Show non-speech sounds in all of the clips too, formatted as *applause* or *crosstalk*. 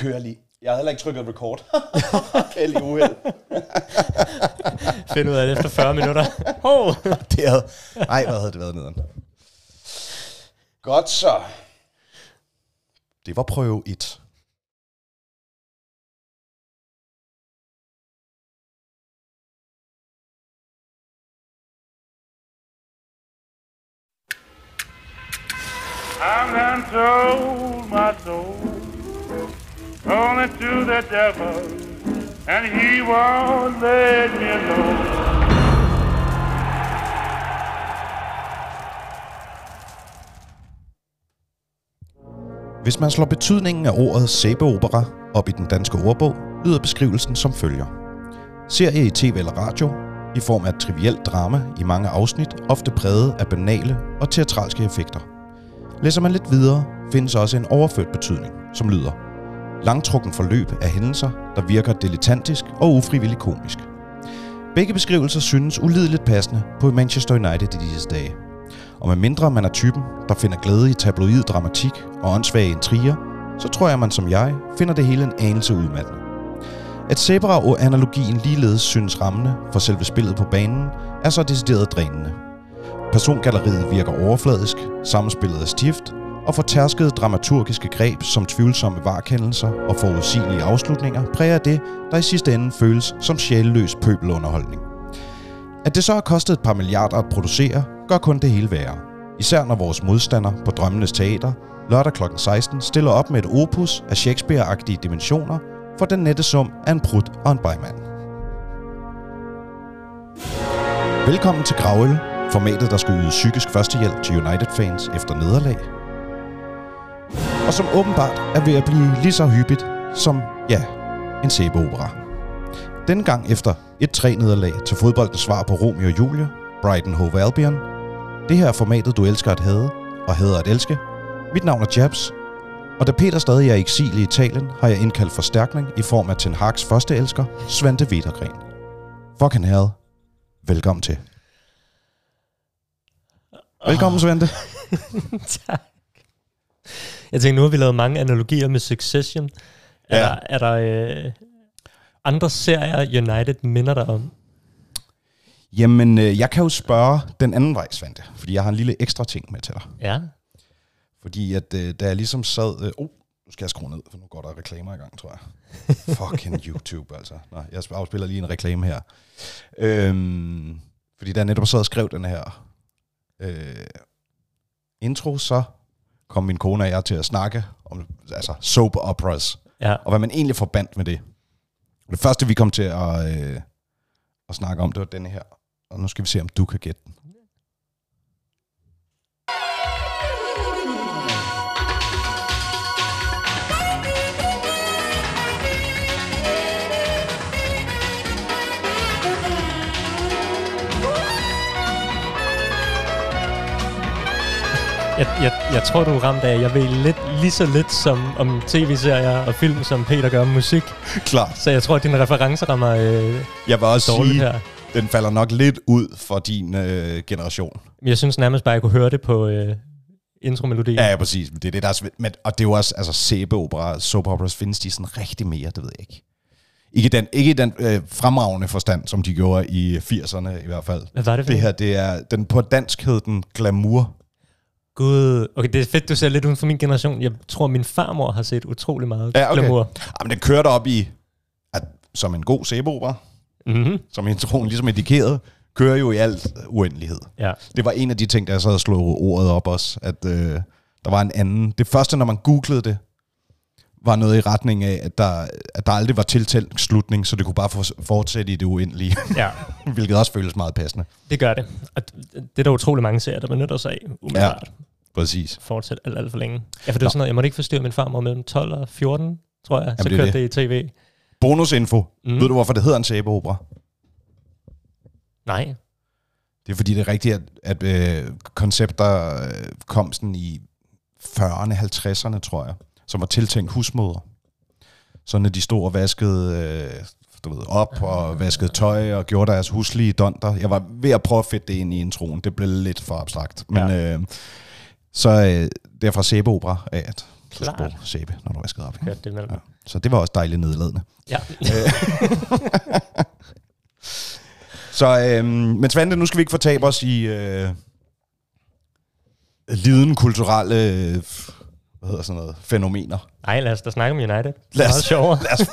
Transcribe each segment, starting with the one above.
kører lige. Jeg havde heller ikke trykket record. *laughs* Heldig uheld. *laughs* Find ud af det efter 40 minutter. *laughs* Oh. det havde... Ej, hvad havde det været nederen? Godt så. Det var prøve 1. I'm done sold my soul only to the devil, and he won't let me alone. Hvis man slår betydningen af ordet sæbeopera op i den danske ordbog, lyder beskrivelsen som følger. Serie i tv eller radio, i form af et trivielt drama i mange afsnit, ofte præget af banale og teatralske effekter. Læser man lidt videre, findes også en overført betydning, som lyder langtrukken forløb af hændelser, der virker dilettantisk og ufrivilligt komisk. Begge beskrivelser synes ulideligt passende på Manchester United i disse dage. Og med mindre man er typen, der finder glæde i tabloid dramatik og åndssvage intriger, så tror jeg, man som jeg finder det hele en anelse udmattende. At Zebra-analogien ligeledes synes rammende for selve spillet på banen, er så decideret drænende. Persongalleriet virker overfladisk, samspillet er stift, og fortærskede dramaturgiske greb som tvivlsomme varkendelser og forudsigelige afslutninger præger det, der i sidste ende føles som sjælløs pøbelunderholdning. At det så har kostet et par milliarder at producere, gør kun det hele værre. Især når vores modstander på Drømmenes Teater lørdag kl. 16 stiller op med et opus af Shakespeare-agtige dimensioner for den nette sum af en prut og en bajmand. Velkommen til Gravøl, formatet der skal yde psykisk førstehjælp til United-fans efter nederlag. Og som åbenbart er ved at blive lige så hyppigt som, ja, en sæbeopera. Denne gang efter et 3 nederlag til fodboldens svar på Romeo og Julie, Brighton Hove Albion. Det her er formatet, du elsker at hade og hader at elske. Mit navn er Jabs, og da Peter stadig er i eksil i Italien, har jeg indkaldt forstærkning i form af Ten Hags første elsker, Svante Vetergren. Fucking hell. Velkommen til. Velkommen, Svante. *laughs* tak. Jeg tænkte, nu har vi lavet mange analogier med Succession. Er Ja. der, er der øh, andre serier, United minder dig om? Jamen, øh, jeg kan jo spørge den anden vej, Svante, fordi jeg har en lille ekstra ting med til dig. Ja. Fordi at øh, da jeg ligesom sad... Øh, oh, nu skal jeg skrue ned, for nu går der reklamer i gang, tror jeg. *laughs* Fucking YouTube, altså. Nå, jeg afspiller lige en reklame her. Øhm, fordi da jeg netop sad og skrev den her øh, intro, så kom min kone og jeg til at snakke om altså soap operas, Ja. og hvad man egentlig forbandt med det. Det første, vi kom til at, øh, at snakke om, det var denne her. Og nu skal vi se, om du kan gætte den. Jeg, jeg, jeg tror, du er ramt af, jeg ved lidt, lige så lidt som om tv-serier og film, som Peter gør om musik. Klart. Så jeg tror, at dine referencer rammer øh, Jeg vil også dårligt sige, her. den falder nok lidt ud for din øh, generation. Jeg synes nærmest bare, at jeg kunne høre det på øh, intromelodien. Ja, ja, præcis. Det er det, der er men, Og det er jo også, altså sæbeopera, soap operas, findes de sådan rigtig mere, det ved jeg ikke. Ikke den, ikke den øh, fremragende forstand, som de gjorde i 80'erne i hvert fald. Hvad var det for Det her, det er, den på dansk hed den glamour. Gud, okay, det er fedt, du ser lidt uden for min generation. Jeg tror, min farmor har set utrolig meget Ja, okay. glamour. Jamen, den kørte op i, at, som en god sæbeopera, Mm-hmm. som introen ligesom indikeret, kører jo i alt uendelighed. Ja. Det var en af de ting, der jeg sad og slog ordet op også, at øh, der var en anden. Det første, når man googlede det, var noget i retning af, at der, at der aldrig var tiltænkt slutning, så det kunne bare for, fortsætte i det uendelige, ja, *laughs* hvilket også føles meget passende. det gør det. Og det er der utrolig mange serier, der benytter sig af, umiddelbart. Ja. Præcis. Fortsæt alt, alt for længe. Ja, for det var sådan noget, jeg måtte ikke forstyrre min farmor mellem 12 og 14, tror jeg. så det er kørte det. det. i tv. Bonusinfo. Mm. Ved du, hvorfor det hedder en sæbeopera? Nej. Det er fordi, det er rigtigt, at, at øh, koncepter øh, kom sådan i 40'erne, 50'erne, tror jeg, som var tiltænkt husmødre. Så når de stod og vaskede øh, du ved, op og vaskede tøj og gjorde deres huslige donder. Jeg var ved at prøve at fedte det ind i introen. Det blev lidt for abstrakt. Men Ja. øh, så øh, det er fra sæbeopera af, at på sæbe, når du vaskede op. Hørte det mellem. Ja. Så det var også dejligt nedladende. Ja. *laughs* Så, øhm, men Svante, nu skal vi ikke fortabe os i øh, liden kulturelle øh, hvad hedder sådan noget, fænomener. Nej, lad os da snakke om United. Det Lad er os- sjovere. Lad os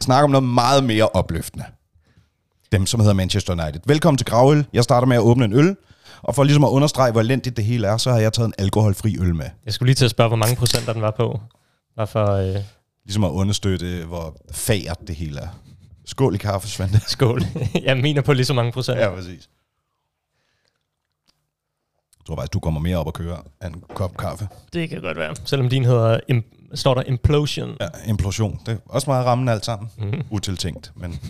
snakke om noget meget mere opløftende. Dem, som hedder Manchester United. Velkommen til Gravøl. Jeg starter med at åbne en øl. Og for ligesom at understrege, hvor elendigt det hele er, så har jeg taget en alkoholfri øl med. Jeg skulle lige til at spørge, hvor mange procenter den var på. Bare for øh, Ligesom at understøtte, hvor fagert det hele er. Skål i kaffe, Svante. *laughs* skål. jeg mener på lige så mange procent. Ja, præcis. Jeg tror faktisk, du kommer mere op og køre af en kop kaffe. Det kan godt være. Selvom din hedder, im- står der Implosion. Ja, implosion. Det er også meget rammende alt sammen. Mm. Utiltænkt, men...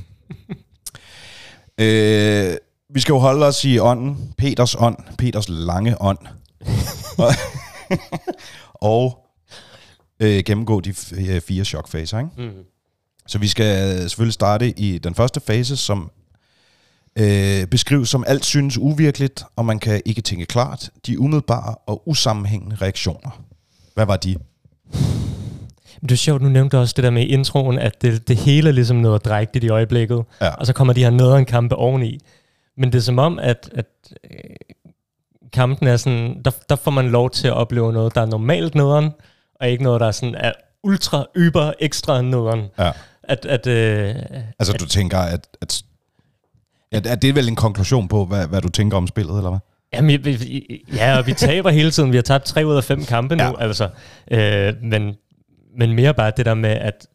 *laughs* øh, vi skal jo holde os i ånden. Peters ånd. Peters lange ånd. og *laughs* og øh, gennemgå de f- øh, fire chokfaser, ikke? Mm. Så vi skal selvfølgelig starte i den første fase, som øh, beskrives som alt synes uvirkeligt, og man kan ikke tænke klart. De umiddelbare og usammenhængende reaktioner. Hvad var de? Det er sjovt, nu nævnte du også det der med introen, at det, det hele er ligesom noget drægtigt i øjeblikket. Ja. Og så kommer de her nederen kampe oveni. Men det er som om, at, at øh, kampen er sådan, der, der får man lov til at opleve noget, der er normalt nederen, og ikke noget, der er sådan er ultra, yber, ekstra nederen. Ja. At, at, øh, Altså, du tænker, at, at, at, at det er vel en konklusion på, hvad, hvad du tænker om spillet, eller hvad? Jamen, vi- ja, og vi taber hele tiden. Vi har tabt tre ud af fem kampe nu, ja. altså. Øh, men, men mere bare det der med, at,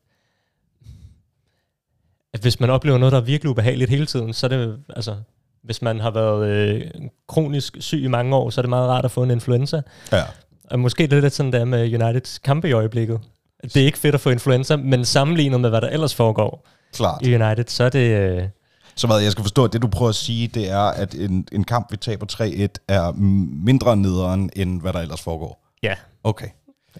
at hvis man oplever noget, der er virkelig ubehageligt hele tiden, så er det, altså, hvis man har været øh, kronisk syg i mange år, så er det meget rart at få en influenza. Ja. Og måske det er lidt sådan, der med Uniteds kampe i øjeblikket. Det er ikke fedt at få influenza, men sammenlignet med, hvad der ellers foregår Klart. i United, så er det... Øh, Så hvad, jeg skal forstå, at det du prøver at sige, det er, at en, en kamp, vi taber 3-1, er mindre nederen, end hvad der ellers foregår. ja, Okay.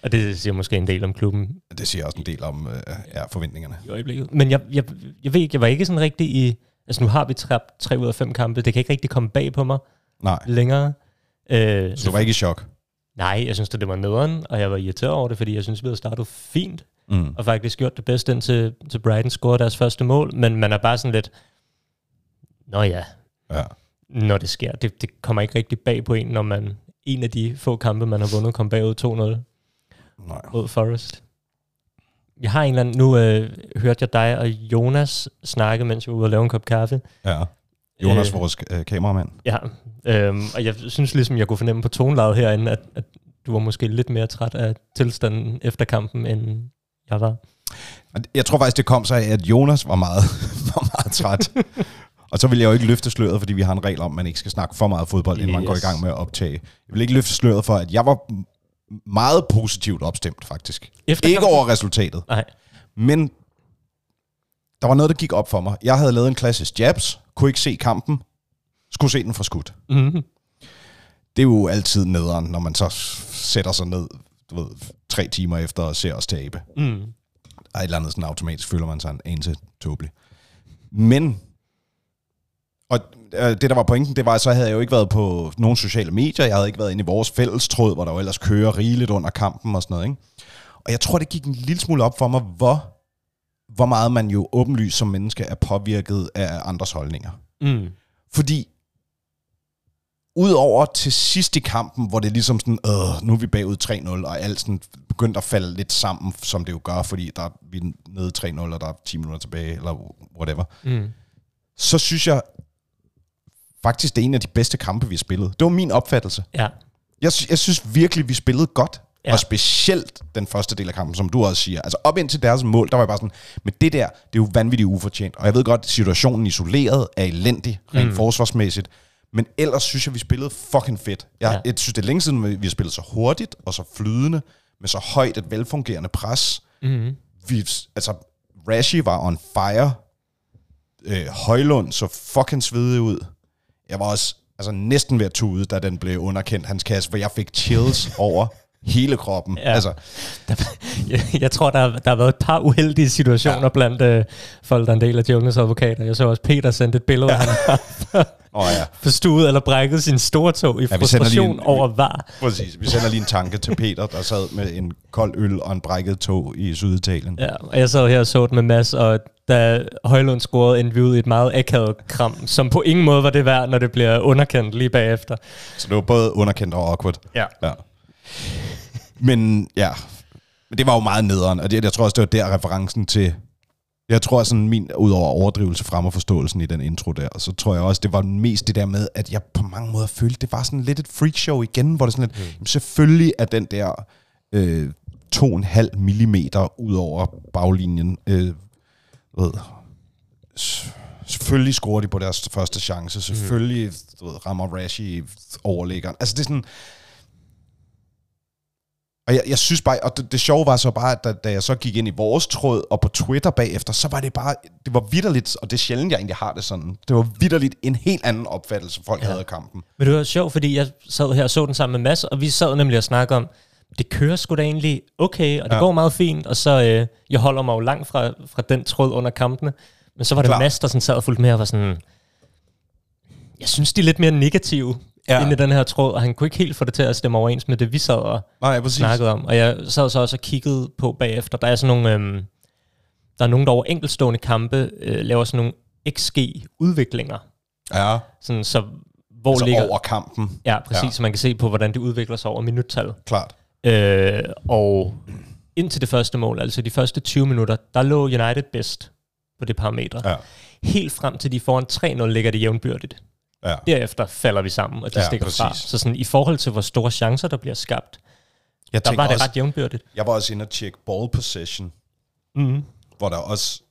og det siger måske en del om klubben Det siger også en del om øh, ja, forventningerne. i øjeblikket. Men jeg, jeg, jeg ved ikke, jeg var ikke sådan rigtig i... Altså nu har vi tabt tre ud af fem kampe. Det kan ikke rigtig komme bag på mig Nej, længere. Øh, så du var ikke i chok? Nej, jeg synes, det var nederen, og jeg var irriteret over det, fordi jeg synes, vi havde startet fint, Mm. og faktisk gjort det bedste indtil til Brighton scorede deres første mål, men man er bare sådan lidt... Nå ja, Ja. når det sker. Det, det kommer ikke rigtig bag på en, når man en af de få kampe, man har vundet, kom bagud 2-0 Nej. mod Forest. Jeg har en eller anden... Nu øh, hørte jeg dig og Jonas snakke, mens vi var ude og lave en kop kaffe. Ja. Jonas, Øh. vores øh, kameramand. Ja, øhm, og jeg synes ligesom, jeg kunne fornemme på tonelaget herinde, at, at du var måske lidt mere træt af tilstanden efter kampen, end jeg var. Jeg tror faktisk, det kom sig af, at Jonas var meget, *laughs* var meget træt. Og så vil jeg jo ikke løfte sløret, fordi vi har en regel om, at man ikke skal snakke for meget fodbold, inden man Yes. går i gang med at optage. Jeg vil ikke løfte sløret for, at jeg var meget positivt opstemt, faktisk. Efter Ikke over resultatet, Nej. men der var noget, der gik op for mig. Jeg havde lavet en klassisk jabs, kunne ikke se kampen, skulle se den fra skudt. Mm-hmm. Det er jo altid nederen, når man så sætter sig ned, du ved, tre timer efter og ser os tabe. Mm. Der er et eller andet sådan automatisk, føler man sig en anelse tåbelig. Men, og øh, det der var pointen, det var, at så havde jeg jo ikke været på nogen sociale medier, jeg havde ikke været inde i vores fællestråd, hvor der jo ellers kører rigeligt under kampen og sådan noget, ikke? Og jeg tror, det gik en lille smule op for mig, hvor, hvor meget man jo åbenlyst som menneske er påvirket af andres holdninger. Mm. Fordi udover til sidst i kampen, hvor det ligesom sådan, øh, nu er vi bagud 3-0, og alt sådan begyndt at falde lidt sammen, som det jo gør, fordi der er, vi nede 3-0, og der er 10 minutter tilbage, eller whatever. Mm. Så synes jeg faktisk, det er en af de bedste kampe, vi har spillet. Det var min opfattelse. Ja. Jeg, jeg synes virkelig, vi spillede godt. Ja. Og specielt den første del af kampen, som du også siger. Altså op indtil deres mål, der var jeg bare sådan, men det der, det er jo vanvittigt ufortjent. Og jeg ved godt, at situationen isoleret er elendig, rent mm. forsvarsmæssigt. Men ellers synes jeg, vi spillede fucking fedt. Jeg. Ja. jeg synes, det er længe siden, vi har spillet så hurtigt og så flydende, med så højt et velfungerende pres. Mm. Vi, altså, Rashi var on fire. Øh, Højlund så fucking svedig ud. Jeg var også altså, næsten ved at tude, da den blev underkendt, hans kasse, for jeg fik chills *laughs* over hele kroppen. Ja. Altså, Der, jeg, *laughs* jeg tror, der, der har været et par uheldige situationer Ja. blandt øh, folk, der er en del af Jonas advokater. Jeg så også Peter sendte et billede, ja. han har *laughs* åh ja, forstuet eller brækket sin store tog i Ja, frustration en- over var. præcis. Vi sender lige en tanke til Peter, der sad med en kold øl og en brækket tog i Syditalien. Ja, og jeg sad her og så det med Mads, og da Højlund scorede, endte vi ud i et meget akavet kram, som på ingen måde var det værd, når det bliver underkendt lige bagefter. Så det var både underkendt og awkward. Ja. Ja. Men ja, men det var jo meget nederen, og det, jeg tror også, det var der referencen til, jeg tror sådan min, udover overdrivelse frem og forståelsen i den intro der, så tror jeg også, det var mest det der med, at jeg på mange måder følte, det var sådan lidt et freakshow igen, hvor det sådan lidt, mm. jamen selvfølgelig er den der øh, 2,5 millimeter ud over baglinjen, øh, ved, selvfølgelig scorer de på deres første chance, selvfølgelig du ved, rammer Rashi overlæggeren. Altså det er sådan, og jeg, jeg synes bare, og det, det sjove var så bare, at da, da jeg så gik ind i vores tråd og på Twitter bagefter, så var det bare, det var vidderligt, og det er sjældent, jeg egentlig har det sådan, det var vidderligt en helt anden opfattelse, folk ja. havde af kampen. Men det var sjovt, fordi jeg sad her og så den sammen med Mads, og vi sad nemlig og snakkede om, det kører sgu da egentlig okay, og det Ja. går meget fint, og så, øh, jeg holder mig jo langt fra, fra den tråd under kampene, men så var det Klar. Mads, der sådan sad og fulgte med og var sådan, jeg synes, de er lidt mere negative Ja. inde i den her tråd, og han kunne ikke helt få det til at stemme overens med det, vi sad og Nej, præcis. snakkede om. Og jeg sad så også og kiggede på bagefter, der er sådan nogle, øhm, der er nogen, der over enkeltstående kampe øh, laver sådan nogle XG-udviklinger, Ja, sådan, så hvor altså ligger... over kampen, Ja, præcis, ja. så man kan se på, hvordan det udvikler sig over minuttal. klart. Øh, og indtil det første mål, altså de første 20 minutter, der lå United bedst på det parametre. Ja. Helt frem til de foran 3-0 ligger det jævnbyrdigt. Ja. Derefter falder vi sammen, og de Ja, stikker fra. præcis. Så sådan, i forhold til, hvor store chancer, der bliver skabt, Jeg der var det også, ret jævnbyrdigt. jeg var også inde og tjekke ball possession, Mm. hvor der også,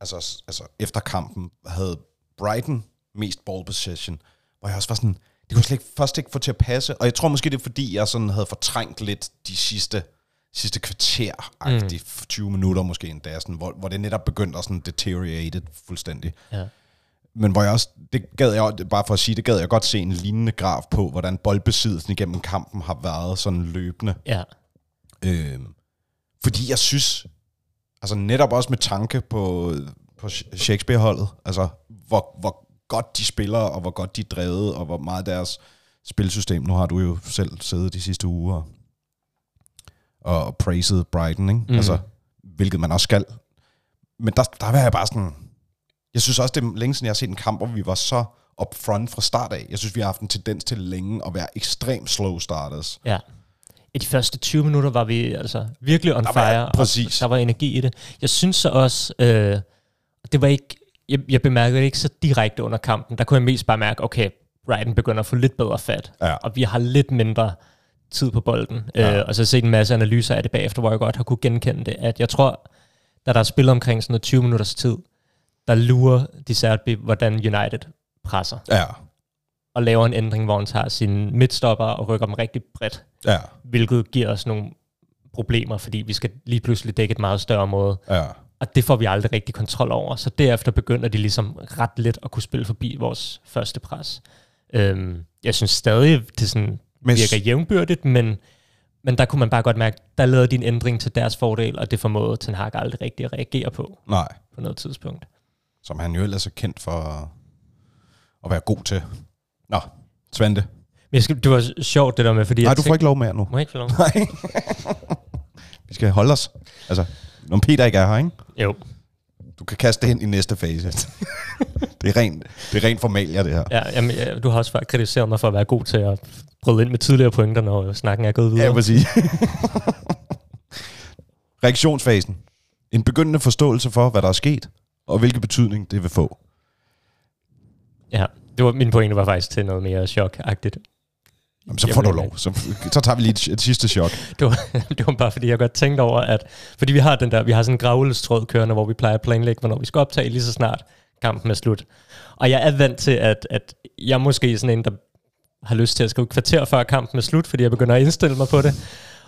altså, altså efter kampen, havde Brighton mest ball possession, hvor jeg også var sådan, det kunne jeg slet ikke, først ikke få til at passe, og jeg tror måske, det er fordi, jeg sådan havde fortrængt lidt de sidste, sidste kvarter, mm. 20 minutter måske endda, sådan, hvor, hvor det netop begyndte at sådan deteriorated fuldstændig. Ja. Men hvor jeg også, det gad jeg, bare for at sige, det gad jeg godt se en lignende graf på, hvordan boldbesiddelsen igennem kampen har været sådan løbende. ja. Øh, fordi jeg synes, altså netop også med tanke på, på Shakespeare-holdet, altså hvor, hvor godt de spiller, og hvor godt de er drevet, og hvor meget deres spilsystem, nu har du jo selv siddet de sidste uger og, og praised Brighton, ikke? Mm. Altså, hvilket man også skal. Men der, der var jeg bare sådan, jeg synes også, det er længe siden, jeg har set en kamp, hvor vi var så up front fra start af. Jeg synes, vi har haft en tendens til længe at være ekstremt slow starters. Ja. I de første 20 minutter var vi altså virkelig on Der var- fire. og præcis. Der var energi i det. Jeg synes så også, øh, det var ikke, jeg, jeg bemærkede det ikke så direkte under kampen. Der kunne jeg mest bare mærke, okay, Brighton begynder at få lidt bedre fat. Ja. Og vi har lidt mindre tid på bolden. Ja. Øh, og så set en masse analyser af det bagefter, hvor jeg godt har kunne genkende det. At jeg tror, da der er spillet omkring sådan noget 20 minutters tid, der lurer de Serbi, hvordan United presser. Ja, Og laver en ændring, hvor han tager sine midtstopper og rykker dem rigtig bredt ja, hvilket giver os nogle problemer, fordi vi skal lige pludselig dække et meget større område. ja. Og det får vi aldrig rigtig kontrol over. Så derefter begynder de ligesom ret let at kunne spille forbi vores første pres. Øhm, jeg synes stadig, det sådan Men- virker jævnbyrdigt, men, men der kunne man bare godt mærke, der lavede de en ændring til deres fordel, og det formåede Ten Hag aldrig rigtig at reagere på Nej, på noget tidspunkt. som han jo ellers er kendt for at- være god til. Nå, Svante. Men jeg skal, det var sjovt det der med, fordi Nej, du får ikke lov mere nu. Må jeg ikke få lov? Nej. *laughs* Vi skal holde os. Altså, når Peter ikke er her, ikke? Jo. Du kan kaste det hen i næste fase. *laughs* det er rent, det er rent formalia, det her. Ja, jamen, ja, du har også kritiseret mig for at være god til at bryde ind med tidligere pointer, når snakken er gået videre. Ja, præcis. *laughs* Reaktionsfasen. En begyndende forståelse for, hvad der er sket, og hvilken betydning det vil få. Ja, det var, min pointe var faktisk til noget mere chok-agtigt. Jamen, så får du lov. Så, så tager vi lige et, et sidste chok. *laughs* Det var, det var bare fordi, jeg godt tænkte over, at... Fordi vi har den der, vi har sådan en gravlestråd kørende, hvor vi plejer at planlægge, hvornår vi skal optage lige så snart kampen er slut. Og jeg er vant til, at, at jeg er måske sådan en, der har lyst til at skrive kvarter før kampen er slut, fordi jeg begynder at indstille mig på det.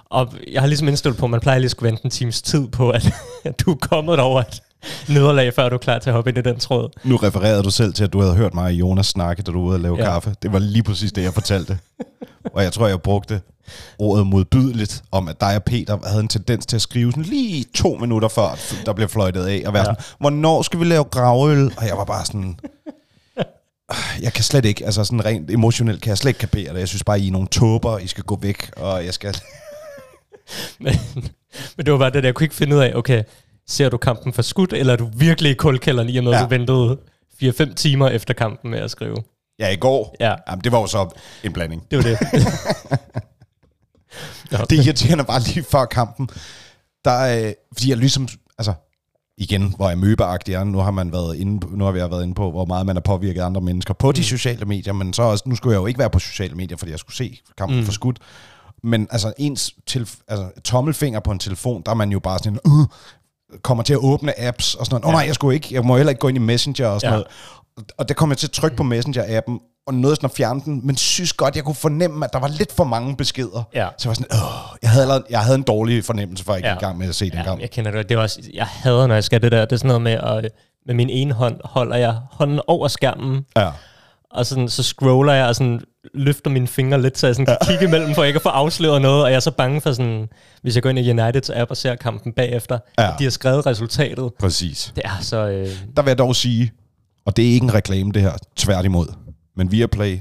Og jeg har ligesom indstillet på, at man plejer lige at skulle vente en times tid på, at, at *laughs* du er kommet over, at, nederlag, før du er klar til at hoppe ind i den tråd. Nu refererede du selv til, at du havde hørt mig og Jonas snakke, da du var ude og lave Ja. kaffe. Det var lige præcis det, jeg fortalte. og jeg tror, jeg brugte ordet modbydeligt om, at dig og Peter havde en tendens til at skrive sådan lige to minutter før, der blev fløjtet af, og være ja. sådan, hvornår skal vi lave gravøl? Og jeg var bare sådan, jeg kan slet ikke, altså sådan rent emotionelt, kan jeg slet ikke kapere det. Jeg synes bare, I er nogle tåber, I skal gå væk, og jeg skal... *laughs* Men, men det var bare det der, jeg kunne ikke finde ud af, okay, ser du kampen for skudt, eller er du virkelig i kulkælderen i og med, Ja. du ventede 4-5 timer efter kampen med at skrive? Ja, i går, Ja. Jamen, det var jo så en blanding. Det var det. *laughs* Det er irriterende bare lige før kampen. Der er, fordi jeg ligesom, altså, igen, hvor jeg møbeagtig er, nu har, man været inde på, nu har vi været inde på, hvor meget man er påvirket andre mennesker på de Mm. sociale medier, men så også, nu skulle jeg jo ikke være på sociale medier, fordi jeg skulle se kampen mm. for skudt. Men altså, ens til, altså, tommelfinger på en telefon, der er man jo bare sådan, uh, kommer til at åbne apps og sådan noget. Åh oh, nej, jeg skulle ikke, jeg må heller ikke gå ind i Messenger og sådan Ja. noget. Og der kom jeg til at trykke på Messenger-appen, og nåede sådan at fjerne den, men synes godt, jeg kunne fornemme, at der var lidt for mange beskeder. Ja. Så jeg var sådan, Åh, jeg, havde allerede, jeg havde en dårlig fornemmelse, før jeg gik Ja. i gang med at se den ja, kamp. jeg kender det. Det er også, jeg hader, når jeg skal det der. Det er sådan noget med, at med min ene hånd holder jeg hånden over skærmen, Ja. og sådan, så scroller jeg og sådan løfter mine fingre lidt, så jeg sådan kan kigge imellem, for ikke at få afsløret noget, og jeg er så bange for sådan, hvis jeg går ind i Uniteds app og ser kampen bagefter, Ja. at de har skrevet resultatet. Præcis. Det er så... Øh, Der vil jeg dog sige, og det er ikke en reklame det her, tværtimod, men Viaplay,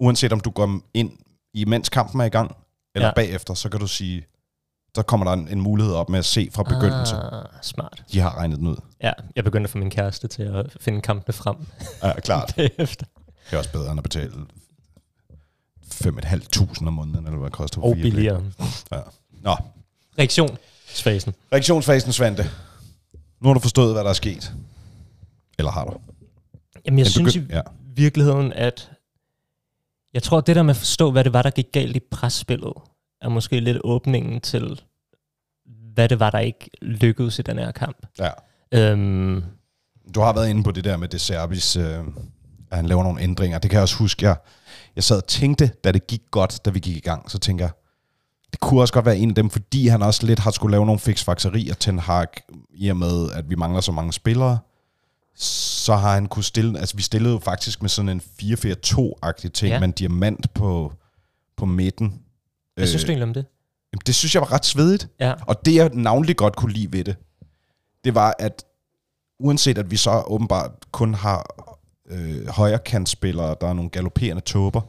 uanset om du går ind imens kampen er i gang, eller Ja. bagefter, så kan du sige, så kommer der en, en mulighed op med at se fra begyndelse. Ah. Ah, smart. De har regnet den ud. Ja, jeg begyndte at få min kæreste til at finde kampene frem Ja, klart. *laughs* bagefter. Det er også bedre end at betale 5.500 om måneden, eller hvad det koster. for Og billigere. Ja. Nå, Reaktionsfasen. reaktionsfasen, Svante. Nu har du forstået, hvad der er sket. Eller har du? Jamen, jeg Den synes i begynd- ja. virkeligheden, at jeg tror, det der med at forstå, hvad det var, der gik galt i presspillet, er måske lidt åbningen til, hvad det var, der ikke lykkedes i den her kamp. ja. Øhm, Du har været inde på det der med det Serbis, øh, at han laver nogle ændringer. Det kan jeg også huske, jeg, jeg sad og tænkte, da det gik godt, da vi gik i gang, så tænker jeg, det kunne også godt være en af dem, fordi han også lidt har skulle lave nogle fiksfakserier, Ten Hag, i og med, at vi mangler så mange spillere, så har han kunne stille, altså vi stillede jo faktisk med sådan en 4-4-2-agtig ting, Ja. med en diamant på, på midten. hvad synes du egentlig om det? Jamen, Det synes jeg var ret svedigt. Ja. Og det, jeg navnlig godt kunne lide ved det, det var, at uanset at vi så åbenbart kun har øh, højrekantspillere, der er nogle galopperende tåber,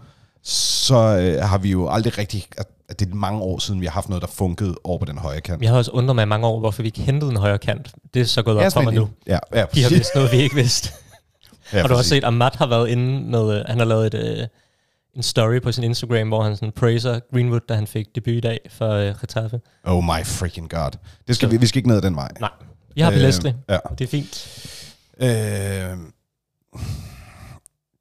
så øh, har vi jo aldrig rigtig... At, det er mange år siden, vi har haft noget, der funkede over på den højre kant. Jeg har også undret mig i mange år, hvorfor vi ikke hentede en højre kant. Det er så gået op for mig nu. Ja, ja, De har vidst noget, vi ikke vidste. *laughs* ja, og du har præcis. set, at Matt har været inde med, øh, han har lavet et, øh, en story på sin Instagram, hvor han sådan praiser Greenwood, da han fik debut i dag for øh, Getafe. Oh my freaking god. Det skal Så- vi, vi skal ikke ned ad den vej. Nej, vi har øh, Leslie. Ja. Det er fint. Øh,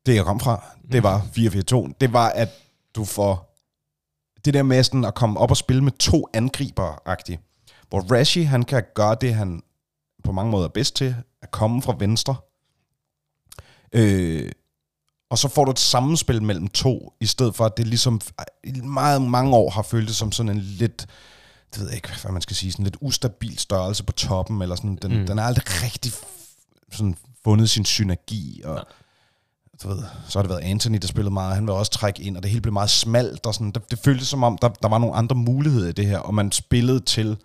det jeg kom fra, det var 4-4-2. Det var, at du får det der med sådan at komme op og spille med to angriber-agtigt. Hvor Rashi, han kan gøre det, han på mange måder er bedst til, at komme fra venstre. Øh, og så får du et sammenspil mellem to, i stedet for at det ligesom i meget mange år har føltes som sådan en lidt, det ved jeg ikke, hvad man skal sige, sådan lidt ustabil størrelse på toppen, eller sådan, den, Mm. mm. den er aldrig rigtig sådan fundet sin synergi, og du ved, så har det været Anthony, der spillede meget, han vil også trække ind, og det hele blev meget smalt, og sådan, det, det føltes som om, der, der var nogle andre muligheder i det her, og man spillede til,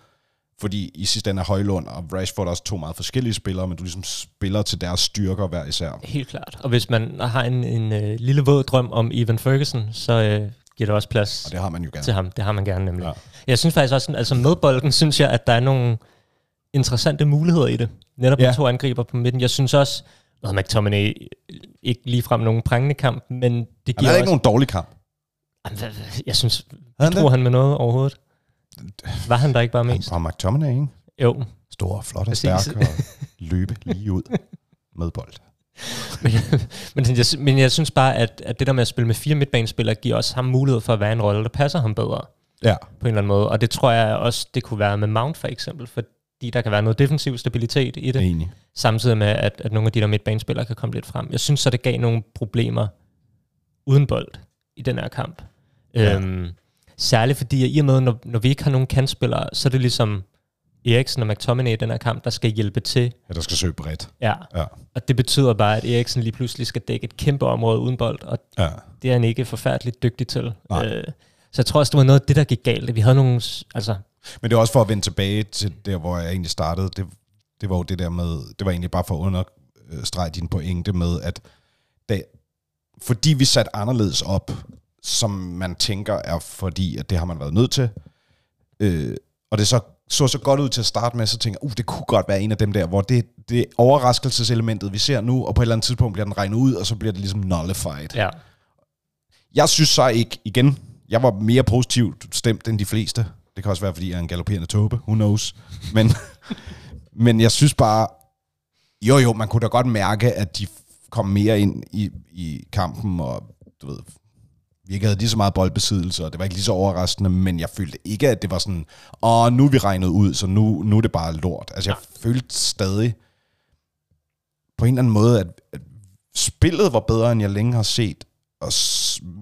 fordi i sidste ende er Højlund og Rashford også to meget forskellige spillere, men du ligesom spiller til deres styrker hver især. Helt klart. Og hvis man har en, en øh, lille våd drøm om Evan Ferguson, så øh, giver det også plads Og det har man jo gerne. til ham. Det har man gerne nemlig. Ja. Jeg synes faktisk også, altså med bolden, synes jeg, at der er nogle interessante muligheder i det. Netop Ja. to angriber på midten. Jeg synes også, at McTominay ikke ligefrem nogen prangende kamp, men det Han giver havde også... ikke nogen dårlig kamp. Jamen, Jeg synes, han tror han med noget overhovedet? Var han der ikke bare mest? Og McTominay, ikke? Jo. Stor, flot og stærk og løbe lige ud med bold. Men, *laughs* men, jeg, men jeg synes bare, at, at det der med at spille med fire midtbanespillere, giver også ham mulighed for at være en rolle, der passer ham bedre Ja. på en eller anden måde. Og det tror jeg også, det kunne være med Mount for eksempel, fordi der kan være noget defensiv stabilitet i det. Enig. samtidig med, at, at nogle af de der midtbanespillere kan komme lidt frem. Jeg synes så, det gav nogle problemer uden bold i den her kamp. Ja. Øhm, særligt fordi, at i og med, når, når vi ikke har nogen kantspillere, så er det ligesom Eriksen og McTominay i den her kamp, der skal hjælpe til. Ja, der skal søge bredt. Ja. Ja. Og det betyder bare, at Eriksen lige pludselig skal dække et kæmpe område uden bold, og Ja. det er han ikke forfærdeligt dygtig til. Nej. Øh, så jeg tror også, det var noget af det, der gik galt. Vi havde nogle... Altså, Men det er også for at vende tilbage til der, hvor jeg egentlig startede. Det, det var jo det der med, det var egentlig bare for at understrege din pointe med, at da, fordi vi satte anderledes op, som man tænker er fordi, at det har man været nødt til, øh, og det så så så godt ud til at starte med, så tænker jeg, uh, det kunne godt være en af dem der, hvor det, det er overraskelseselementet, vi ser nu, og på et eller andet tidspunkt bliver den regnet ud, og så bliver det ligesom nullified. ja. Jeg synes så ikke, igen, jeg var mere positivt stemt end de fleste. Det kan også være, fordi jeg er en galopperende tåbe. Who knows? Men, *laughs* men jeg synes bare, jo jo, man kunne da godt mærke, at de kom mere ind i, i kampen, og du ved, vi ikke havde lige så meget boldbesiddelse, og det var ikke lige så overraskende, men jeg følte ikke, at det var sådan, åh, nu er vi regnet ud, så nu, nu er det bare lort. Altså, jeg følte stadig på en eller anden måde, at, at spillet var bedre, end jeg længe har set, og,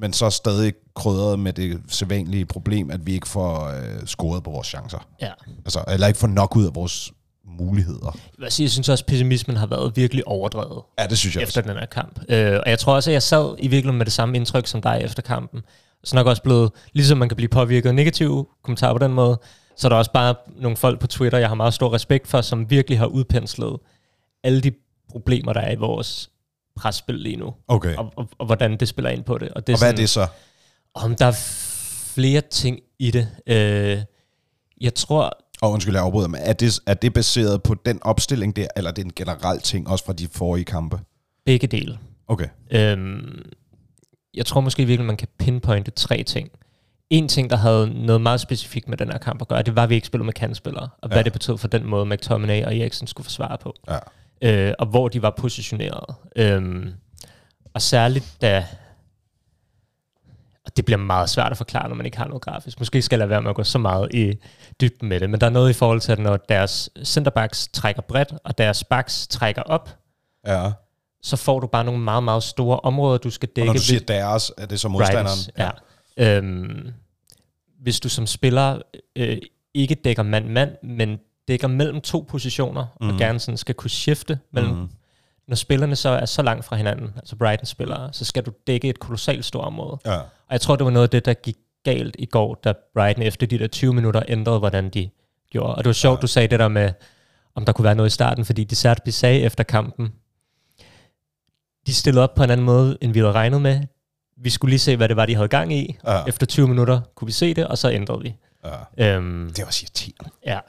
men så stadig krydret med det sædvanlige problem, at vi ikke får øh, scoret på vores chancer. ja. Altså, eller ikke får nok ud af vores muligheder. Jeg, sige, jeg synes også, at pessimismen har været virkelig overdrevet. Ja, det synes jeg efter den her kamp. Øh, og jeg tror også, at jeg sad i virkeligheden med det samme indtryk som dig efter kampen. Så nok også blevet, ligesom man kan blive påvirket af negative kommentarer på den måde, så er der også bare nogle folk på Twitter, jeg har meget stor respekt for, som virkelig har udpenslet alle de problemer, der er i vores presspil lige nu, Okay. og, og, og hvordan det spiller ind på det. Og, det Og hvad er det så? Om der er flere ting i det. Øh, jeg tror, Og undskyld, jeg afbryder, men er det, er det baseret på den opstilling der, eller er det en generel ting, også fra de forrige kampe? begge dele. Okay. Øhm, jeg tror måske virkelig, man kan pinpointe tre ting. En ting, der havde noget meget specifikt med den her kamp at gøre, det var, at vi ikke spillede med kandspillere, og hvad Ja. det betød for den måde, McTominay og Eriksen skulle forsvare på, Ja. Øh, og hvor de var positioneret. Øhm, og særligt da, og det bliver meget svært at forklare, når man ikke har noget grafisk. Måske skal jeg lade være med at gå så meget i dybden med det, men der er noget i forhold til, at når deres centerbacks trækker bredt, og deres backs trækker op, Ja. så får du bare nogle meget, meget store områder, du skal dække. Og når du siger deres, er det så modstanderen? Riders, ja. Øhm, hvis du som spiller øh, ikke dækker mand-mand, men dækker mellem to positioner, mm. og Mhm. gerne sådan skal kunne skifte mellem, mm. Når spillerne så er så langt fra hinanden, altså Brighton spillere, så skal du dække et kolossalt stort område. Ja. Og jeg tror, det var noget af det, der gik galt i går, da Brighton efter de der 20 minutter ændrede, hvordan de gjorde. Og det var sjovt, Ja. du sagde det der med, om der kunne være noget i starten, fordi de Serbi sagde efter kampen, de stillede op på en anden måde, end vi havde regnet med. Vi skulle lige se, hvad det var, de havde gang i. Ja. Efter 20 minutter kunne vi se det, og så ændrede vi. ja. Øhm, Det var også irriterende. ja.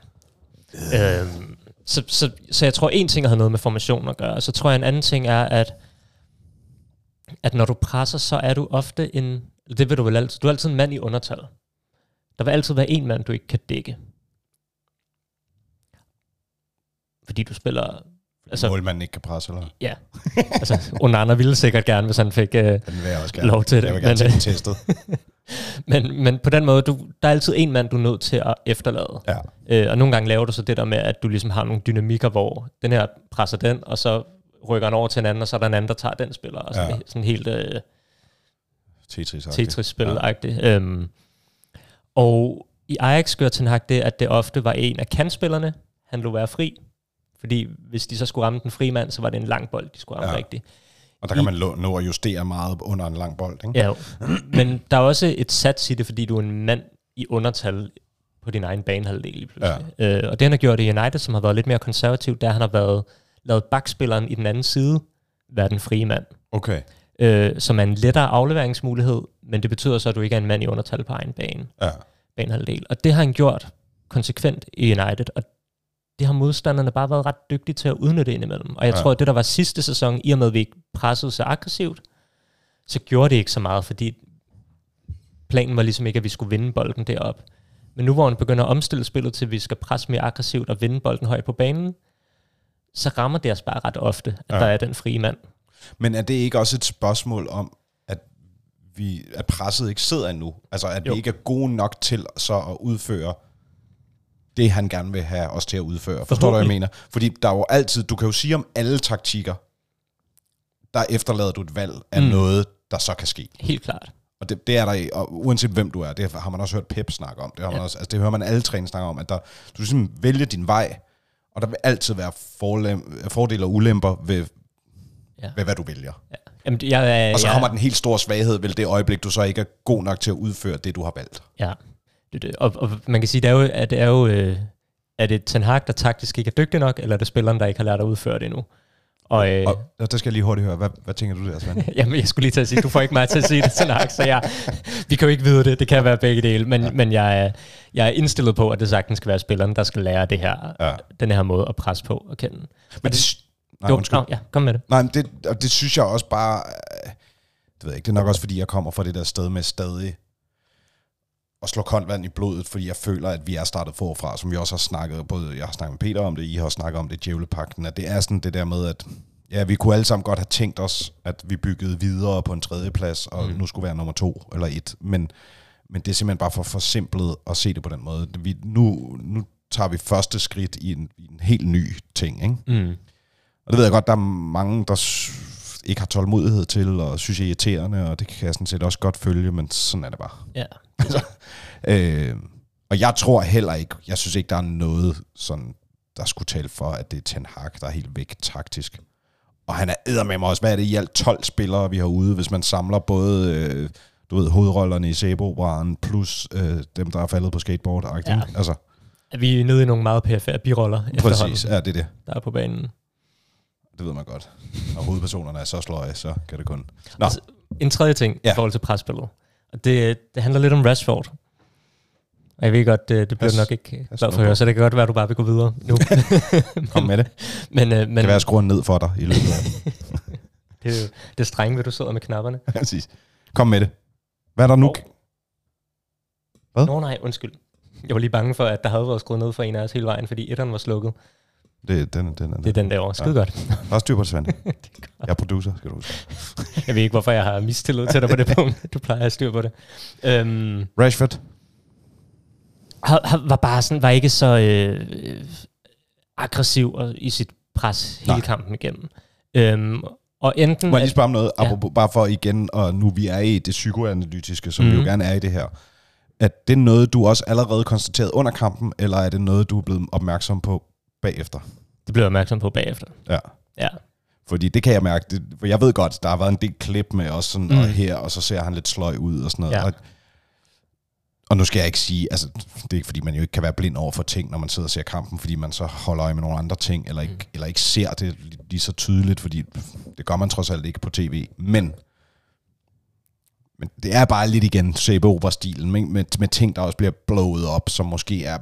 Øhm, så, så, så jeg tror, en ting har noget med formationen at gøre. Så tror jeg, en anden ting er, at, at når du presser, så er du ofte en... Det vil du vel altid. Du er altid en mand i undertal. Der vil altid være en mand, du ikke kan dække. Fordi du spiller... Altså, Målmanden ikke kan presse, eller? ja. altså, Onana ville sikkert gerne, hvis han fik øh, Den vil jeg også gerne. lov til det. Jeg vil gerne men, øh, testet. *laughs* *laughs* men, men på den måde, du, der er altid en mand, du er nødt til at efterlade. Ja. Øh, og nogle gange laver du så det der med, at du ligesom har nogle dynamikker, hvor den her presser den, og så rykker han over til en anden, og så er der en anden, der tager den spiller. Og sådan, Ja. sådan helt øh, Tetris. Tetris-spil-agtigt. Ja. Øhm, og i Ajax gør Ten Hag det, at det ofte var en af kantspillerne, han lå være fri. Fordi hvis de så skulle ramme den fri mand, så var det en lang bold, de skulle ramme ja. rigtigt. Og der kan man nå- at justere meget under en lang bold, ikke? Ja, jo. men der er også et sats i det, fordi du er en mand i undertal på din egen banehalvdel lige pludselig. Ja. Øh, og det han har gjort i United, som har været lidt mere konservativt, det er, at han har været, lavet bakspilleren i den anden side være den frie mand. Okay. Øh, som er en lettere afleveringsmulighed, men det betyder så, at du ikke er en mand i undertal på egen bane, Ja. banehalvdel. Og det har han gjort konsekvent i United, og det har modstanderne bare været ret dygtige til at udnytte indimellem. Og jeg Ja. tror, at det der var sidste sæson, i og med at vi ikke pressede så aggressivt, så gjorde det ikke så meget, fordi planen var ligesom ikke, at vi skulle vinde bolden derop. Men nu hvor han begynder at omstille spillet til, at vi skal presse mere aggressivt og vinde bolden højt på banen, så rammer det os bare ret ofte, at Ja. der er den frie mand. Men er det ikke også et spørgsmål om, at vi at presset ikke sidder endnu? Altså, at. Jo. vi ikke er gode nok til så at udføre det, han gerne vil have os til at udføre. Forstår du, hvad jeg mener? Fordi der er jo altid, du kan jo sige om alle taktikker, der efterlader du et valg af mm. Noget, der så kan ske. Helt klart. Og det, det er der, og uanset hvem du er, det har man også hørt Pep snakke om. Det, har man Ja. også, altså det hører man alle træner snakke om, at der, du simpelthen vælge din vej, og der vil altid være forlem, fordele og ulemper ved, Ja. ved, hvad du vælger. Ja. Jamen, jeg, er- Og så jeg, kommer den helt store svaghed, vel det øjeblik, du så ikke er god nok til at udføre det, du har valgt. Ja. Og, og man kan sige, det er jo, at det er jo, øh, er det Ten Hag, der taktisk ikke er dygtig nok, eller er det spilleren, der ikke har lært at udføre det endnu? Og, øh, Og og der skal jeg lige hurtigt høre, hvad, hvad tænker du der, Svend? *laughs* jamen, jeg skulle lige til at sige, du får ikke mig til at sige det, Ten Hag, så jeg, vi kan jo ikke vide det, det kan være begge dele, men, ja. men jeg, er- jeg er indstillet på, at det sagtens skal være spilleren, der skal lære det her, Ja. den her måde at presse på og kende. Men det, nej, Jo, nå, ja, kom med det. Nej, men det, og det synes jeg også bare... øh, Det ved jeg ikke, det er nok også, fordi jeg kommer fra det der sted med stadig at slå koldt vand i blodet, fordi jeg føler, at vi er startet forfra, som vi også har snakket, både jeg har snakket med Peter om det, I har snakket om det, Djævlepakten, at det er sådan det der med, at ja, vi kunne alle sammen godt have tænkt os, at vi byggede videre på en tredje plads, og mm. nu skulle være nummer to eller et, men, men det er simpelthen bare for forsimplet at se det på den måde. Vi, nu, nu tager vi første skridt i en, i en helt ny ting, ikke? Mm. Og det ved jeg godt, der er mange, der ikke har tålmodighed til, og synes, er irriterende, og det kan jeg sådan set også godt følge, men sådan er det bare. Ja. *laughs* Øh, og jeg tror heller ikke, jeg synes ikke, der er noget, sådan, der skulle tale for, at det er Ten Hag, der er helt væk taktisk. Og han er med mig også, hvad er det i alt 12 spillere, vi har ude, hvis man samler både, øh, du ved, hovedrollerne i Sæbeoperaen, plus øh, dem, der er faldet på skateboard. Ja. Altså, Er vi nede i nogle meget PFR biroller efterhånden, præcis, ja, det er det. der er på banen? Det ved man godt. Når hovedpersonerne er så sløje, så kan det kun... Nå, Altså, En tredje ting ja. I forhold til presspillet. Og det, det handler lidt om Rashford. Og jeg ved godt, det, det bliver Pas- nok ikke glad for at høre, så det kan godt være, at du bare vil gå videre nu. *laughs* kom med det. men øh, men Men, kan være, at skrue ned for dig i løbet af *laughs* det er jo det er strenge, ved du sidder med knapperne. *laughs* Præcis. Kom med det. Hvad er der nu? Hov. Hvad? Nå nej, undskyld. Jeg var lige bange for, at der havde været skruet ned for en af os hele vejen, fordi etteren var slukket. Det, den, den, den, Det er den derovre. Skide ja. godt. Der er styr på det, Svend. *laughs* Jeg er producer, skal du huske. Jeg ved ikke, hvorfor jeg har mistillid til dig på det punkt. Du plejer at have styr på det. Øhm, Rashford. har, har, var bare sådan, var ikke så øh, øh, aggressiv og, i sit pres hele Nej. kampen igennem. Øhm, og enten... Må jeg lige spørge om noget, Ja. apropos, bare for igen, og nu vi er i det psykoanalytiske, som mm. vi Mhm. jo gerne er i det her. Er det noget, du også allerede konstateret under kampen, eller er det noget, du er blevet opmærksom på bagefter? Det blev jeg opmærksom på bagefter. Ja. Ja. Fordi det kan jeg mærke, det, for jeg ved godt, der har været en del klip med også sådan, Mm. og her, og så ser han lidt sløj ud og sådan noget. Ja. Og, og nu skal jeg ikke sige, altså det er ikke fordi, man jo ikke kan være blind over for ting, når man sidder og ser kampen, fordi man så holder øje med nogle andre ting, eller ikke, mm. eller ikke ser det lige, lige så tydeligt, fordi det gør man trods alt ikke på tv. Men, men det er bare lidt igen sæbeopera-stilen, med, med, med ting, der også bliver blowet op, som måske er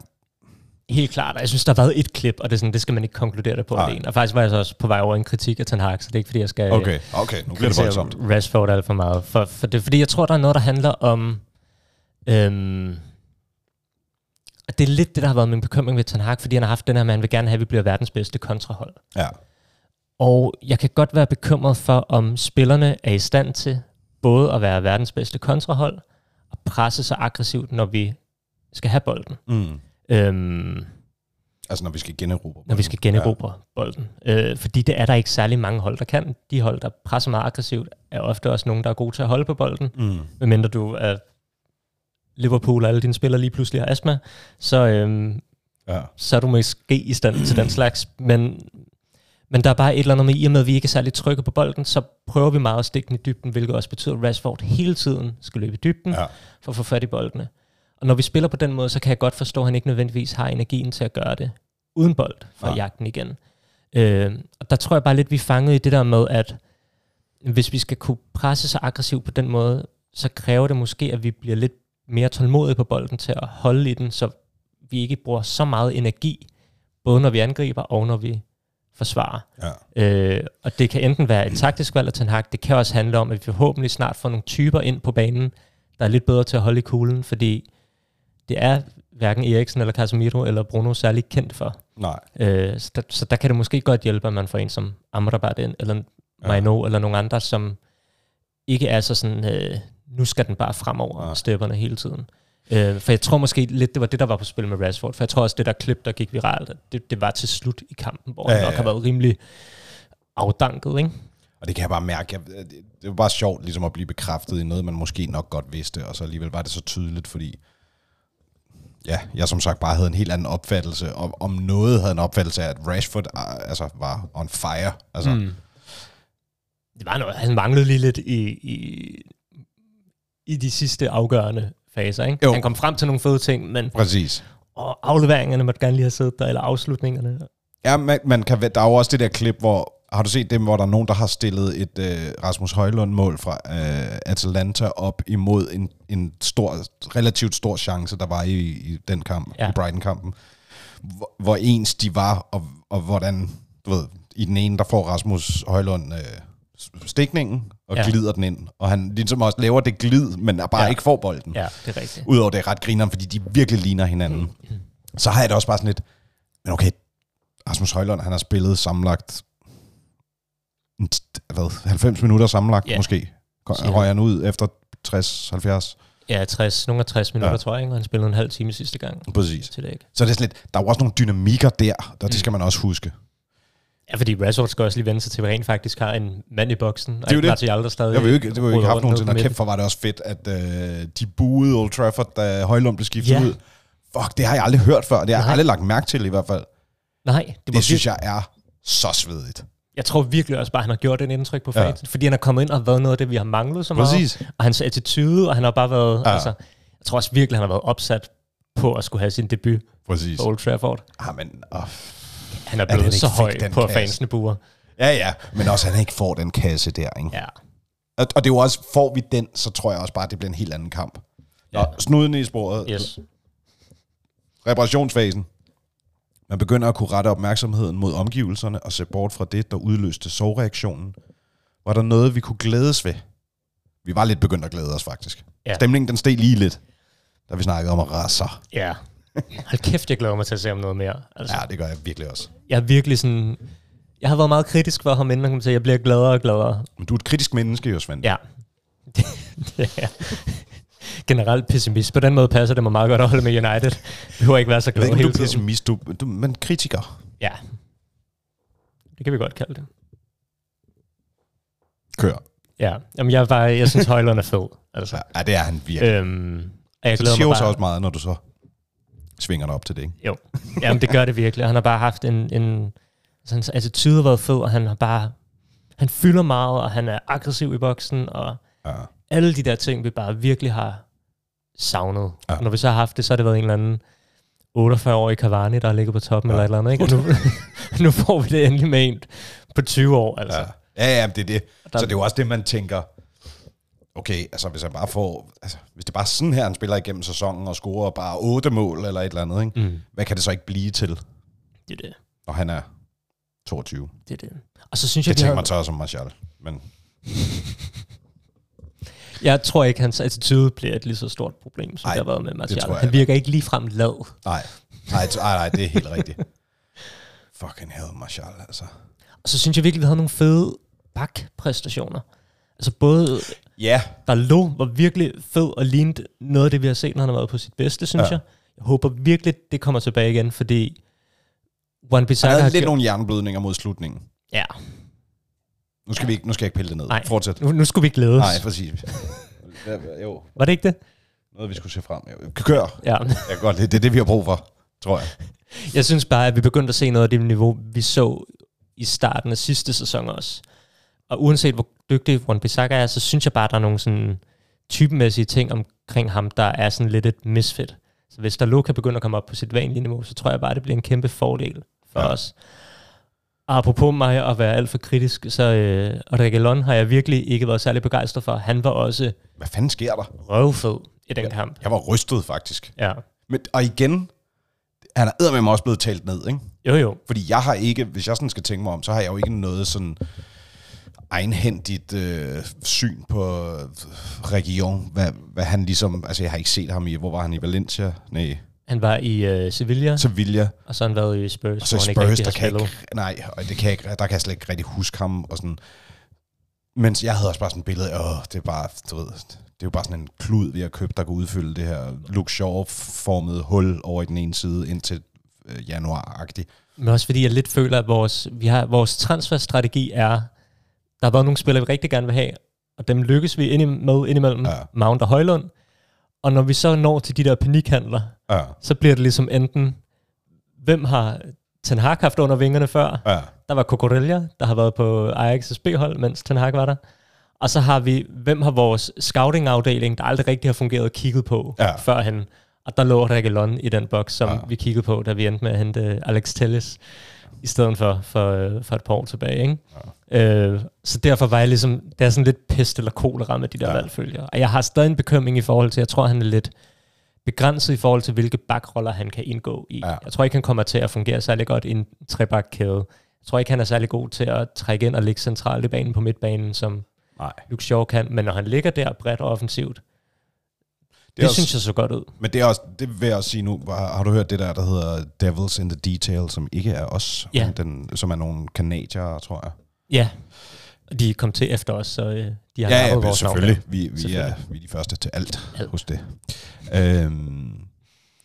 Helt klart, og jeg synes, der har været et klip, og det, er sådan, det skal man ikke konkludere det på Nej. alene. Og faktisk var jeg så også på vej over en kritik af Ten Hag, så det er ikke, fordi jeg skal Okay, okay, nu bliver det voldsomt. Rashford alt for meget. For, for det, fordi jeg tror, der er noget, der handler om... Øhm, at det er lidt det, der har været min bekymring ved Ten Hag, fordi han har haft den her, man vil gerne have, at vi bliver verdens bedste kontrahold. Ja. Og jeg kan godt være bekymret for, om spillerne er i stand til både at være verdens bedste kontrahold og presse så aggressivt, når vi skal have bolden. Mm. Øhm, Altså når vi skal generobre. når vi skal generobre ja. bolden. Øh, fordi det er der ikke særlig mange hold, der kan. De hold, der presser meget aggressivt, er ofte også nogen, der er gode til at holde på bolden. Mm. Medmindre du er Liverpool, og alle dine spillere lige pludselig har astma, så, øhm, Ja. så er du måske i stand til den slags. Men, men der er bare et eller andet med, i og med, at vi ikke er særlig trygge på bolden, så prøver vi meget at stikke den i dybden, hvilket også betyder, at Rashford hele tiden skal løbe i dybden Ja. for at få fat i boldene. Og når vi spiller på den måde, så kan jeg godt forstå, at han ikke nødvendigvis har energien til at gøre det uden bold for Ja. at jagte den igen. Øh, og der tror jeg bare lidt, vi er fanget i det der med, at hvis vi skal kunne presse så aggressivt på den måde, så kræver det måske, at vi bliver lidt mere tålmodige på bolden til at holde i den, så vi ikke bruger så meget energi, både når vi angriber og når vi forsvarer. Ja. Øh, og det kan enten være et taktisk valg af Ten Hag, det kan også handle om, at vi forhåbentlig snart får nogle typer ind på banen, der er lidt bedre til at holde i kuglen, fordi det er hverken Eriksen eller Casemiro eller Bruno særlig kendt for. Nej. Øh, så, der, så der kan det måske godt hjælpe, at man får en som Amrabat ind, eller Ja. Maino, eller nogle andre, som ikke er så sådan, øh, nu skal den bare fremover, Ja. ja. stepperne hele tiden. Øh, for jeg tror måske lidt, det var det, der var på spil med Rashford, for jeg tror også, det der klip, der gik viralt, det, det var til slut i kampen, hvor Ja, ja, han ja, nok ja. har været rimelig afdanket, ikke? Og det kan jeg bare mærke. Jeg, det, det var bare sjovt ligesom at blive bekræftet i noget, man måske nok godt vidste, og så alligevel var det så tydeligt, fordi ja, jeg som sagt bare havde en helt anden opfattelse, og om noget havde en opfattelse af, at Rashford ah, altså, var on fire. Altså, mm. Det var noget, han manglede lige lidt i, i, i de sidste afgørende faser. Ikke? Jo. Han kom frem til nogle fede ting, men Præcis. og afleveringerne måtte gerne lige have siddet der, eller afslutningerne. Ja, man, man kan, der er jo også det der klip, hvor, har du set dem, hvor der er nogen, der har stillet et øh, Rasmus Højlund-mål fra øh, Atalanta op imod en, en stor, relativt stor chance, der var i, i den kamp, ja. I Brighton-kampen, hvor, hvor ens de var, og, og hvordan, du ved, i den ene, der får Rasmus Højlund øh, stikningen, og ja. Glider den ind, og han ligesom også laver det glid, men er bare ja. Ikke får bolden. Ja, det er rigtigt. Udover det er ret grineren, fordi de virkelig ligner hinanden. Mm. Så har jeg det også bare sådan lidt, men okay, Rasmus Højlund, han har spillet sammenlagt en t- hvad, 90 minutter sammenlagt Ja. måske. Røg han ud efter 60-70? Ja, 60, nogle af 60 minutter, Ja. tror jeg, ikke? og han spillede en halv time sidste gang Præcis. til det? Så det er sådan lidt, der er jo også nogle dynamikker der, og det skal man også huske. Ja, fordi Rashford skal også lige vende sig til, at rent faktisk har en mand i boksen, og er jo det. Martial, der stadig Jeg vil ikke, det var jo ikke haft nogensinde, og kæft for var det også fedt, at øh, de buede Old Trafford, da Højlund blev skiftet Ja. ud. Fuck, det har jeg aldrig hørt før. Det har jeg aldrig lagt mærke til i hvert fald. Nej, det, Det synes jeg er så svedigt. Jeg tror virkelig også bare, at han har gjort et indtryk på Ja. fans, fordi han er kommet ind og har været noget af det, vi har manglet så meget. Præcis. Og hans attitude, og han har bare været, Ja. ja. altså, jeg tror også virkelig, han har været opsat på at skulle have sin debut Præcis. på Old Trafford. Ah, men, åh, Han er blevet så ikke fik høj på, at fansene buer. Ja, ja, men også, at han ikke får den kasse der, ikke? Ja. Og, og det er jo også, får vi den, så tror jeg også bare, at det bliver en helt anden kamp. Nå, Ja. snuden i sporet. Yes. Reparationsfasen. Man begynder at kunne rette opmærksomheden mod omgivelserne og se bort fra det, der udløste sovreaktionen. Var der noget, vi kunne glædes ved? Vi var lidt begyndt at glæde os, faktisk. Ja. Stemningen, den steg lige lidt, da vi snakkede om raser. Ja. Hold kæft, jeg glæder mig til at se om noget mere. Altså, Ja, det gør jeg virkelig også. Jeg er virkelig sådan... Jeg har været meget kritisk for ham, inden han kom til. Jeg bliver gladere og gladere. Men du er et kritisk menneske, jo, Svend. Ja. *laughs* det er. Generelt pessimist. På den måde passer det mig meget godt at holde med United. Det behøver ikke være så glad ikke, hele du er pessimist, du, du, men kritiker. Ja. Det kan vi godt kalde det. Kør. Ja. Jamen, jeg, var, jeg synes, Højlund er fed. Altså. Ja, det er han virkelig. Øhm, og jeg så det glæder siger mig bare, også meget, når du så svinger dig op til det, ikke? Jo. Jamen, det gør det virkelig. Han har bare haft en... en altså, hans attitude har været fed, og han har bare... Han fylder meget, og han er aggressiv i boksen, og Ja. Alle de der ting, vi bare virkelig har savnet. Ja. Og når vi så har haft det, så har det været en eller anden 48-årig Cavani, der har ligget på toppen Ja. eller et eller andet. Ikke? Og *laughs* nu, nu får vi det endelig med en på 20 år. Altså. Ja, ja, ja det er det. Der- Så det er jo også det, man tænker, okay, altså hvis han bare får, altså, hvis det er bare sådan her, han spiller igennem sæsonen og scorer bare otte mål eller et eller andet, ikke? Mm. hvad kan det så ikke blive til, Det er det. når han er 22? det, er det. Og så synes jeg, Det tænker man så også om Martial, men jeg tror ikke, hans attitude bliver et lige så stort problem, som Ej, det har været med Martial. jeg Han virker ikke ligefrem lad. nej, nej, nej, nej, det er helt rigtigt. *laughs* Fucking hell, Martial, altså. Og så synes jeg virkelig, vi havde nogle fede bakpræstationer. Altså både Ja, Dalot var virkelig fed og lignede noget af det, vi har set, når han har været på sit bedste, synes Ja. jeg. Jeg håber virkelig, det kommer tilbage igen, fordi Juan han Bissaka havde har lidt gjort... nogle hjerneblødninger mod slutningen. Ja, Nu skal, vi ikke, nu skal jeg ikke pille det ned. Nej. Fortsæt. nu, nu skulle vi glæde os. Nej, præcis. Ja, Jo, Var det ikke det? noget vi skulle se frem. Jo, Kør. Ja. Jeg kan godt lide. Det er det, vi har brug for, tror jeg. *laughs* Jeg synes bare, at vi begyndte at se noget af det niveau, vi så i starten af sidste sæson også. Og uanset hvor dygtig Juan Bissaka er, så synes jeg bare, at der er nogle sådan typemæssige ting omkring ham, der er sådan lidt et misfit. Så hvis der kan begynde at komme op på sit vanlige niveau, så tror jeg bare, det bliver en kæmpe fordel for Ja. ja. os. Apropos mig at være alt for kritisk, så øh, Reguilon har jeg virkelig ikke været særlig begejstret for. Han var også Hvad fanden sker der? røvfed i den kamp. Jeg var rystet, faktisk. Ja. Men, og igen, han er eddermame også blevet talt ned, ikke? Jo, jo. Fordi jeg har ikke, hvis jeg sådan skal tænke mig om, så har jeg jo ikke noget sådan egenhændigt øh, syn på øh, region, hvad, hvad han ligesom, altså jeg har ikke set ham i, hvor var han i Valencia? Nej, Han var i øh, Sevilla, Sevilla, og så har han været i Spurs, og så i Spurs, der kan ikke, nej, og det kan ikke, der kan jeg slet ikke rigtig huske ham, og sådan, mens jeg havde også bare sådan et billede åh, det er bare, du ved, det er jo bare sådan en klud, vi har købt, der kan udfylde det her Luke Shaw-formede hul over i den ene side indtil øh, januar-agtigt. Men også fordi jeg lidt føler, at vores, vi har, vores transferstrategi er, Der har været nogle spillere, vi rigtig gerne vil have, og dem lykkes vi ind med indimellem ja. Mount og Højlund. Og når vi så når til de der panikhandler, Ja, så bliver det ligesom enten, hvem har Ten Hag haft under vingerne før? ja, Der var Cucurella, der har været på Ajax' B-hold, mens Ten Hag var der. Og så har vi, hvem har vores scouting-afdeling, der aldrig rigtig har fungeret, kigget på Ja. førhen. Og der lå Reguilon i den boks, som Ja. vi kiggede på, da vi endte med at hente Alex Telles i stedet for, for, for et par år tilbage. Ikke? Ja. Øh, så derfor var jeg ligesom, det er sådan lidt pest eller kolera med de der ja. valgfølger. Og jeg har stadig en bekymring i forhold til, jeg tror, han er lidt begrænset i forhold til, hvilke bakroller han kan indgå i. Ja. Jeg tror ikke, han kommer til at fungere særlig godt i en trebakkæde. Jeg tror ikke, han er særlig god til at trække ind og ligge centralt i banen på midtbanen, som nej. Luke Shaw kan. Men når han ligger der bredt og offensivt, det, det også- synes jeg så godt ud. Men det er også, det vil jeg også sige nu, har, har du hørt det der, der hedder Devils in the Detail, som ikke er os, Ja. men den, som er nogle kanadier, tror jeg. Ja, de kom til efter os, så øh, de har Ja, ja, vores navn selvfølgelig. der. Vi, vi, er, Selvfølgelig. vi er de første til alt, Alt. hos det. Øhm,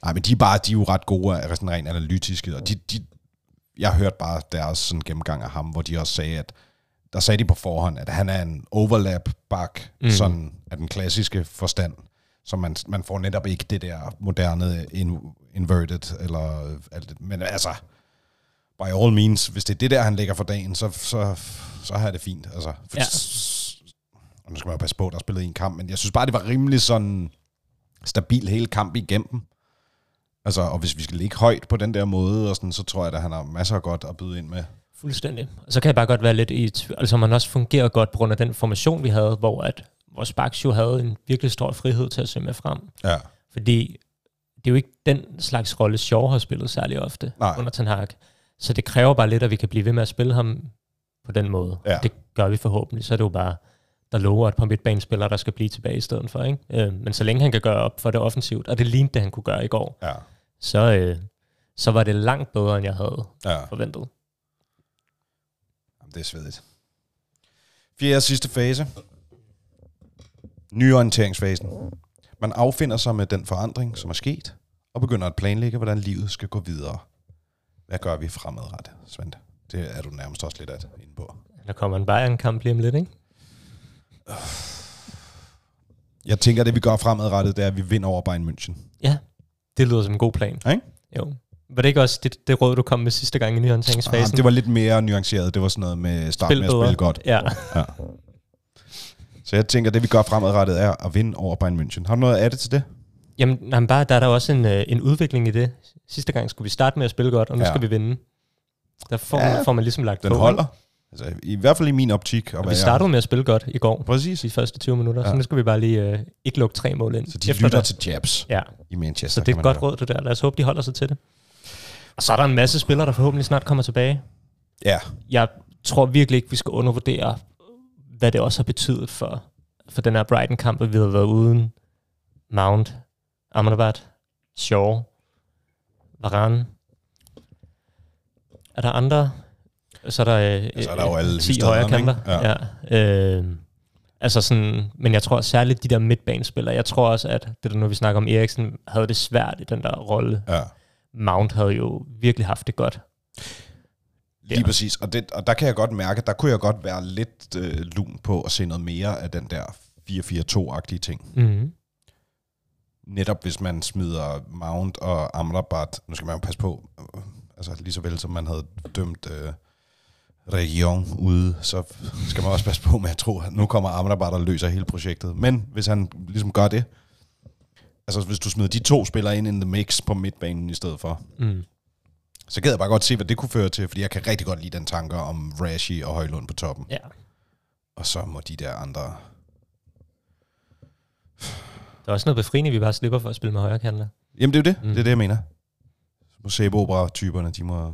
nej, men de er, bare, de er jo ret gode, er sådan rent analytiske, og de, de, jeg hørte bare deres sådan gennemgang af ham, hvor de også sagde, at der sagde de på forhånd, at han er en overlap bak, mm. Mm. sådan af den klassiske forstand, så man, man får netop ikke det der moderne in, inverted, eller alt det. Men altså, by all means, hvis det er det der, han lægger for dagen, så, så, så har jeg det fint. Altså, for Ja. og nu skal man jo passe på, der er spillet en kamp, men jeg synes bare, det var rimelig sådan stabil hele kamp igennem. Altså, og hvis vi skal ligge højt på den der måde, og sådan, så tror jeg, at han har masser af godt at byde ind med. Fuldstændig. Og så kan jeg bare godt være lidt i tvivl. Altså man også fungerer godt på grund af den formation, vi havde, hvor at vores backs jo havde en virkelig stor frihed til at se med frem. Ja. Fordi det er jo ikke den slags rolle, Shaw har spillet særlig ofte Nej. under Ten Hag. Så det kræver bare lidt, at vi kan blive ved med at spille ham på den måde. Ja. Det gør vi forhåbentlig. Så er det jo bare, der lover et par midtbanespillere, der skal blive tilbage i stedet for. Ikke? Øh, men så længe han kan gøre op for det offensivt, og det lignede det, han kunne gøre i går, Ja. så, øh, så var det langt bedre, end jeg havde ja. forventet. Jamen, det er svedigt. Fjerde og sidste fase. Nyorienteringsfasen. Man affinder sig med den forandring, som er sket, og begynder at planlægge, hvordan livet skal gå videre. Hvad gør vi fremadrettet, Svend? Det er du nærmest også lidt at inde på. Der kommer en Bayern-kamp lige om lidt, ikke? Jeg tænker, at det vi gør fremadrettet, det er, at vi vinder over Bayern München. Ja, det lyder som en god plan. Ikke? Jo. Var det ikke også det, det råd, du kom med sidste gang i Ah, nyhåndteringsfasen? det var lidt mere nuanceret. Det var sådan noget med start med at spille godt. Ja. Ja. Så jeg tænker, at det vi gør fremadrettet er at vinde over Bayern München. Har du noget af det til det? Jamen, nej, men bare, der er der også en, øh, en udvikling i det. Sidste gang skulle vi starte med at spille godt, og nu Ja. skal vi vinde. Der får, Ja, ja, får man ligesom lagt Den på. holder. Altså, I hvert fald i min optik. Og Og vi jeg- startede med at spille godt i går, Præcis. de første 20 minutter, Ja. så nu skal vi bare lige øh, ikke lukke tre mål ind. Så de efter lytter det. til jabs Ja, i Manchester. så det er et man godt høre. råd, det der. Lad os håbe, de holder sig til det. Og så er der en masse spillere, der forhåbentlig snart kommer tilbage. Ja, jeg tror virkelig ikke, vi skal undervurdere, hvad det også har betydet for, for den her Brighton-kamp, at vi har været uden Mount, Amrabat, Shaw, Varane. Er der andre? Så er der, øh, så er der jo alle 10 hystaderne, højre kanter. Ja. ja. Øh, altså sådan, men jeg tror særligt de der midtbanespillere, jeg tror også, at det der nu vi snakker om Eriksen, havde det svært i den der rolle. ja. Mount havde jo virkelig haft det godt. Lige Ja. præcis. Og, det, og der kan jeg godt mærke, der kunne jeg godt være lidt øh, lun på at se noget mere af den der 4-4-2-agtige ting. Mm-hmm. Netop hvis man smider Mount og Amrabat, nu skal man jo passe på, altså lige så vel som man havde dømt øh, Region ude, så skal man også passe på med at tro, at nu kommer Amrabat og løser hele projektet. Men hvis han ligesom gør det, altså hvis du smider de to spillere ind in the mix på midtbanen i stedet for, Mm. så gad jeg bare godt se, hvad det kunne føre til, fordi jeg kan rigtig godt lide den tanker om Rashi og Højlund på toppen. Ja. Og så må de der andre... Der er også noget befriende, vi bare slipper for at spille med højre kanter. Jamen det er jo det, mm. Mm. det er det, jeg mener. Museopera-typerne, de må,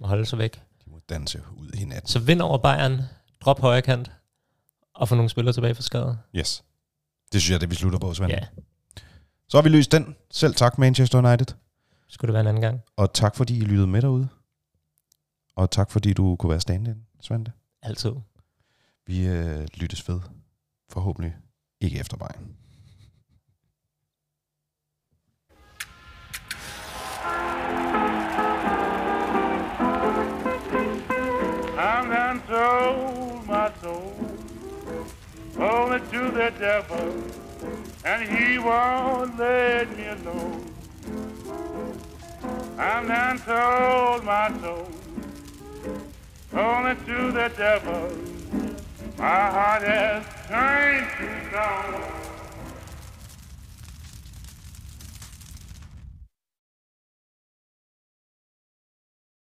Og holde sig væk. de må danse ud i natten. Så vind over Bayern, drop højre kant, og få nogle spillere tilbage fra skade. Yes. Det synes jeg, det vi slutter på, Svend. Ja, Så har vi løst den. Selv tak, Manchester United. skulle det være en anden gang. Og tak, fordi I lyttede med derude. Og tak, fordi du kunne være stand-in, Svante. Altid. Vi øh, lyttes ved. Forhåbentlig ikke efter vejen. sold my soul only to the devil, and he won't let me alone. I'm done sold my soul only to the devil. My heart has turned to stone.